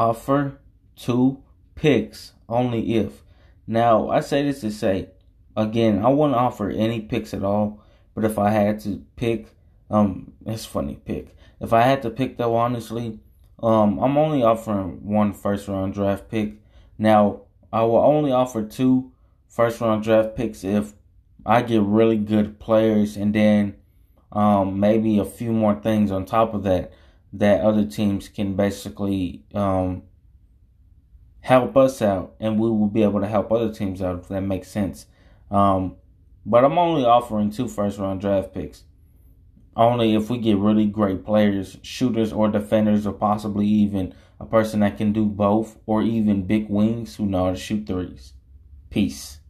offer two picks only if. Now, I say this to say, again, I wouldn't offer any picks at all, but if I had to pick, um, it's funny pick. If I had to pick though, honestly, um, I'm only offering one first round draft pick. Now, I will only offer two first round draft picks if I get really good players and then um, maybe a few more things on top of that that other teams can basically um, help us out and we will be able to help other teams out if that makes sense. Um, but I'm only offering two first round draft picks. Only if we get really great players, shooters or defenders, or possibly even a person that can do both, or even big wings who know how to shoot threes. Peace.